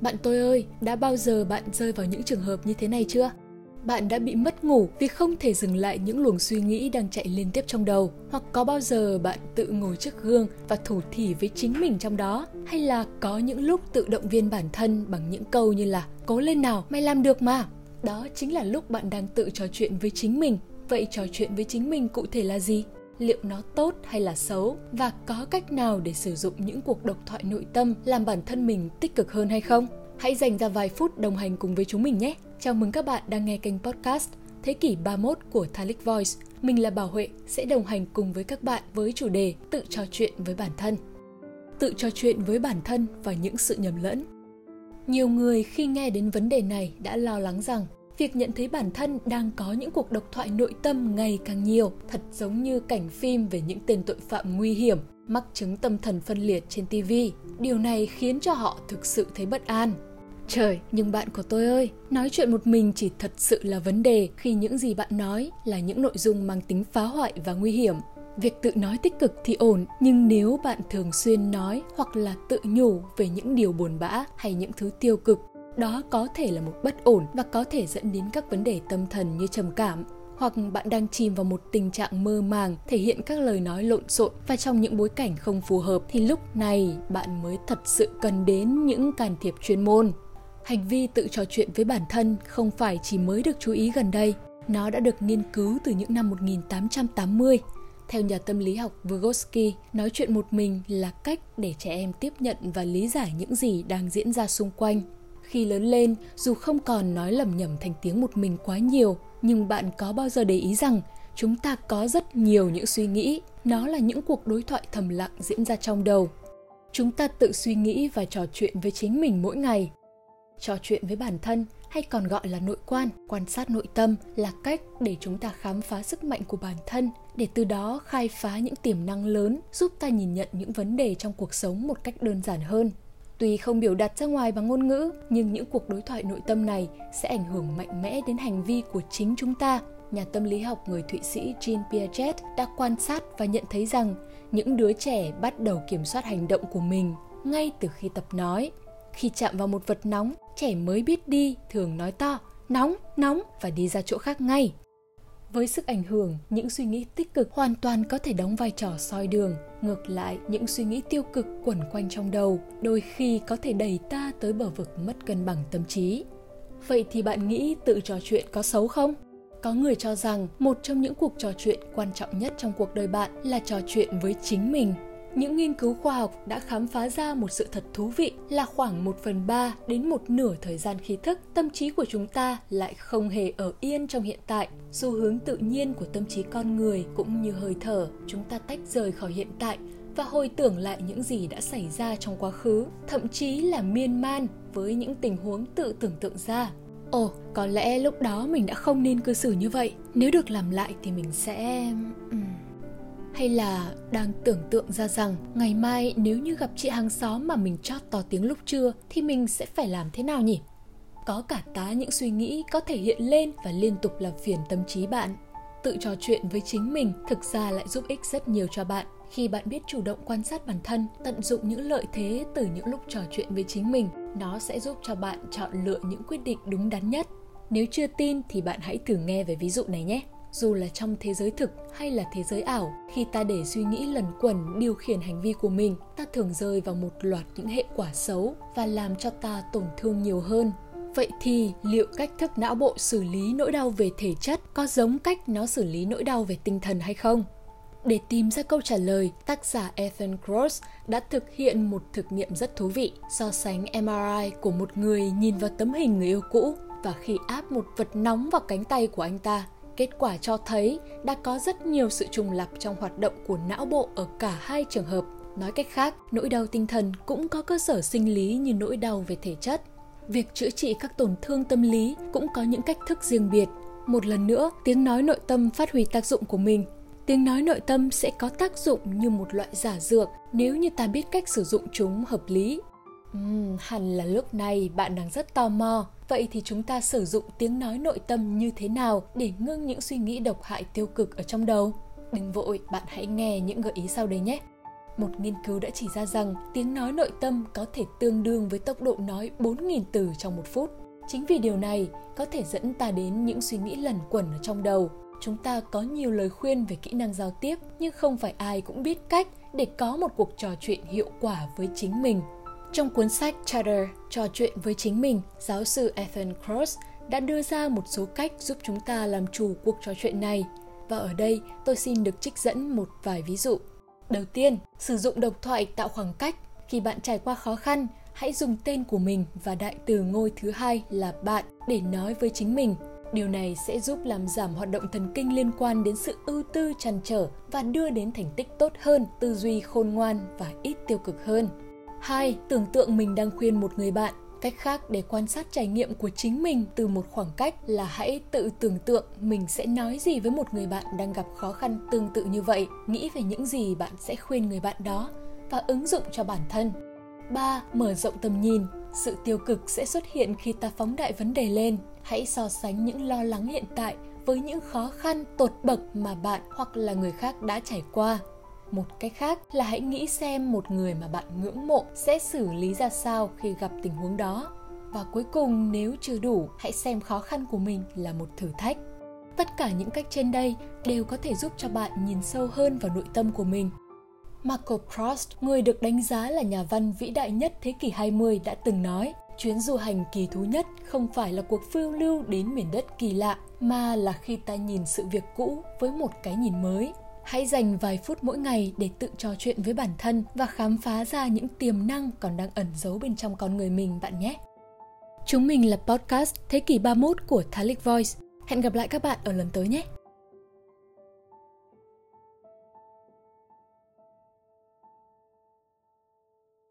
Bạn tôi ơi, đã bao giờ bạn rơi vào những trường hợp như thế này chưa? Bạn đã bị mất ngủ vì không thể dừng lại những luồng suy nghĩ đang chạy liên tiếp trong đầu, hoặc có bao giờ bạn tự ngồi trước gương và thủ thỉ với chính mình trong đó, hay là có những lúc tự động viên bản thân bằng những câu như là cố lên nào, mày làm được mà. Đó chính là lúc bạn đang tự trò chuyện với chính mình. Vậy trò chuyện với chính mình cụ thể là gì? Liệu nó tốt hay là xấu và có cách nào để sử dụng những cuộc độc thoại nội tâm làm bản thân mình tích cực hơn hay không? Hãy dành ra vài phút đồng hành cùng với chúng mình nhé. Chào mừng các bạn đang nghe kênh podcast Thế kỷ 31 của Thalic Voice. Mình là Bảo Huệ, sẽ đồng hành cùng với các bạn với chủ đề tự trò chuyện với bản thân. Tự trò chuyện với bản thân và những sự nhầm lẫn. Nhiều người khi nghe đến vấn đề này đã lo lắng rằng việc nhận thấy bản thân đang có những cuộc độc thoại nội tâm ngày càng nhiều, thật giống như cảnh phim về những tên tội phạm nguy hiểm mắc chứng tâm thần phân liệt trên TV. Điều này khiến cho họ thực sự thấy bất an. Trời, nhưng bạn của tôi ơi, nói chuyện một mình chỉ thật sự là vấn đề khi những gì bạn nói là những nội dung mang tính phá hoại và nguy hiểm. Việc tự nói tích cực thì ổn, nhưng nếu bạn thường xuyên nói hoặc là tự nhủ về những điều buồn bã hay những thứ tiêu cực đó có thể là một bất ổn và có thể dẫn đến các vấn đề tâm thần như trầm cảm hoặc bạn đang chìm vào một tình trạng mơ màng thể hiện các lời nói lộn xộn. Và trong những bối cảnh không phù hợp thì lúc này bạn mới thật sự cần đến những can thiệp chuyên môn. Hành vi tự trò chuyện với bản thân không phải chỉ mới được chú ý gần đây. Nó đã được nghiên cứu từ những năm 1880 theo nhà tâm lý học Vygotsky, nói chuyện một mình là cách để trẻ em tiếp nhận và lý giải những gì đang diễn ra xung quanh khi lớn lên, dù không còn nói lầm nhầm thành tiếng một mình quá nhiều, nhưng bạn có bao giờ để ý rằng chúng ta có rất nhiều những suy nghĩ. Nó là những cuộc đối thoại thầm lặng diễn ra trong đầu. Chúng ta tự suy nghĩ và trò chuyện với chính mình mỗi ngày. Trò chuyện với bản thân hay còn gọi là nội quan quan sát nội tâm là cách để chúng ta khám phá sức mạnh của bản thân, để từ đó khai phá những tiềm năng lớn, giúp ta nhìn nhận những vấn đề trong cuộc sống một cách đơn giản hơn. Tuy không biểu đạt ra ngoài bằng ngôn ngữ, nhưng những cuộc đối thoại nội tâm này sẽ ảnh hưởng mạnh mẽ đến hành vi của chính chúng ta. Nhà tâm lý học người Thụy Sĩ Jean Piaget đã quan sát và nhận thấy rằng những đứa trẻ bắt đầu kiểm soát hành động của mình ngay từ khi tập nói. Khi chạm vào một vật nóng, trẻ mới biết đi thường nói to, nóng, nóng và đi ra chỗ khác ngay. Với sức ảnh hưởng, những suy nghĩ tích cực hoàn toàn có thể đóng vai trò soi đường. Ngược lại, những suy nghĩ tiêu cực quẩn quanh trong đầu đôi khi có thể đẩy ta tới bờ vực mất cân bằng tâm trí. Vậy thì bạn nghĩ tự trò chuyện có xấu không? Có người cho rằng một trong những cuộc trò chuyện quan trọng nhất trong cuộc đời bạn là trò chuyện với chính mình những nghiên cứu khoa học đã khám phá ra một sự thật thú vị là khoảng 1 phần 3 đến một nửa thời gian khi thức, tâm trí của chúng ta lại không hề ở yên trong hiện tại. Xu hướng tự nhiên của tâm trí con người cũng như hơi thở, chúng ta tách rời khỏi hiện tại và hồi tưởng lại những gì đã xảy ra trong quá khứ, thậm chí là miên man với những tình huống tự tưởng tượng ra. Ồ, có lẽ lúc đó mình đã không nên cư xử như vậy. Nếu được làm lại thì mình sẽ... Uhm hay là đang tưởng tượng ra rằng ngày mai nếu như gặp chị hàng xóm mà mình chót to tiếng lúc trưa thì mình sẽ phải làm thế nào nhỉ? Có cả tá những suy nghĩ có thể hiện lên và liên tục làm phiền tâm trí bạn. Tự trò chuyện với chính mình thực ra lại giúp ích rất nhiều cho bạn khi bạn biết chủ động quan sát bản thân, tận dụng những lợi thế từ những lúc trò chuyện với chính mình, nó sẽ giúp cho bạn chọn lựa những quyết định đúng đắn nhất. Nếu chưa tin thì bạn hãy thử nghe về ví dụ này nhé dù là trong thế giới thực hay là thế giới ảo khi ta để suy nghĩ lẩn quẩn điều khiển hành vi của mình ta thường rơi vào một loạt những hệ quả xấu và làm cho ta tổn thương nhiều hơn. Vậy thì liệu cách thức não bộ xử lý nỗi đau về thể chất có giống cách nó xử lý nỗi đau về tinh thần hay không? Để tìm ra câu trả lời, tác giả Ethan Gross đã thực hiện một thực nghiệm rất thú vị, so sánh MRI của một người nhìn vào tấm hình người yêu cũ và khi áp một vật nóng vào cánh tay của anh ta Kết quả cho thấy đã có rất nhiều sự trùng lặp trong hoạt động của não bộ ở cả hai trường hợp. Nói cách khác, nỗi đau tinh thần cũng có cơ sở sinh lý như nỗi đau về thể chất. Việc chữa trị các tổn thương tâm lý cũng có những cách thức riêng biệt. Một lần nữa, tiếng nói nội tâm phát huy tác dụng của mình. Tiếng nói nội tâm sẽ có tác dụng như một loại giả dược nếu như ta biết cách sử dụng chúng hợp lý Uhm, hẳn là lúc này bạn đang rất tò mò. Vậy thì chúng ta sử dụng tiếng nói nội tâm như thế nào để ngưng những suy nghĩ độc hại tiêu cực ở trong đầu? Đừng vội, bạn hãy nghe những gợi ý sau đây nhé. một nghiên cứu đã chỉ ra rằng tiếng nói nội tâm có thể tương đương với tốc độ nói 4.000 từ trong một phút. Chính vì điều này có thể dẫn ta đến những suy nghĩ lẩn quẩn ở trong đầu. Chúng ta có nhiều lời khuyên về kỹ năng giao tiếp, nhưng không phải ai cũng biết cách để có một cuộc trò chuyện hiệu quả với chính mình. Trong cuốn sách Chatter, trò chuyện với chính mình, giáo sư Ethan Cross đã đưa ra một số cách giúp chúng ta làm chủ cuộc trò chuyện này. Và ở đây tôi xin được trích dẫn một vài ví dụ. Đầu tiên, sử dụng độc thoại tạo khoảng cách. Khi bạn trải qua khó khăn, hãy dùng tên của mình và đại từ ngôi thứ hai là bạn để nói với chính mình. Điều này sẽ giúp làm giảm hoạt động thần kinh liên quan đến sự ưu tư trăn trở và đưa đến thành tích tốt hơn, tư duy khôn ngoan và ít tiêu cực hơn. 2. Tưởng tượng mình đang khuyên một người bạn cách khác để quan sát trải nghiệm của chính mình từ một khoảng cách là hãy tự tưởng tượng mình sẽ nói gì với một người bạn đang gặp khó khăn tương tự như vậy nghĩ về những gì bạn sẽ khuyên người bạn đó và ứng dụng cho bản thân 3. Mở rộng tầm nhìn Sự tiêu cực sẽ xuất hiện khi ta phóng đại vấn đề lên. Hãy so sánh những lo lắng hiện tại với những khó khăn, tột bậc mà bạn hoặc là người khác đã trải qua một cách khác là hãy nghĩ xem một người mà bạn ngưỡng mộ sẽ xử lý ra sao khi gặp tình huống đó. Và cuối cùng nếu chưa đủ hãy xem khó khăn của mình là một thử thách. Tất cả những cách trên đây đều có thể giúp cho bạn nhìn sâu hơn vào nội tâm của mình. Marco Prost, người được đánh giá là nhà văn vĩ đại nhất thế kỷ 20 đã từng nói Chuyến du hành kỳ thú nhất không phải là cuộc phiêu lưu đến miền đất kỳ lạ, mà là khi ta nhìn sự việc cũ với một cái nhìn mới. Hãy dành vài phút mỗi ngày để tự trò chuyện với bản thân và khám phá ra những tiềm năng còn đang ẩn giấu bên trong con người mình bạn nhé. Chúng mình là podcast Thế kỷ 31 của Thalic Voice. Hẹn gặp lại các bạn ở lần tới nhé!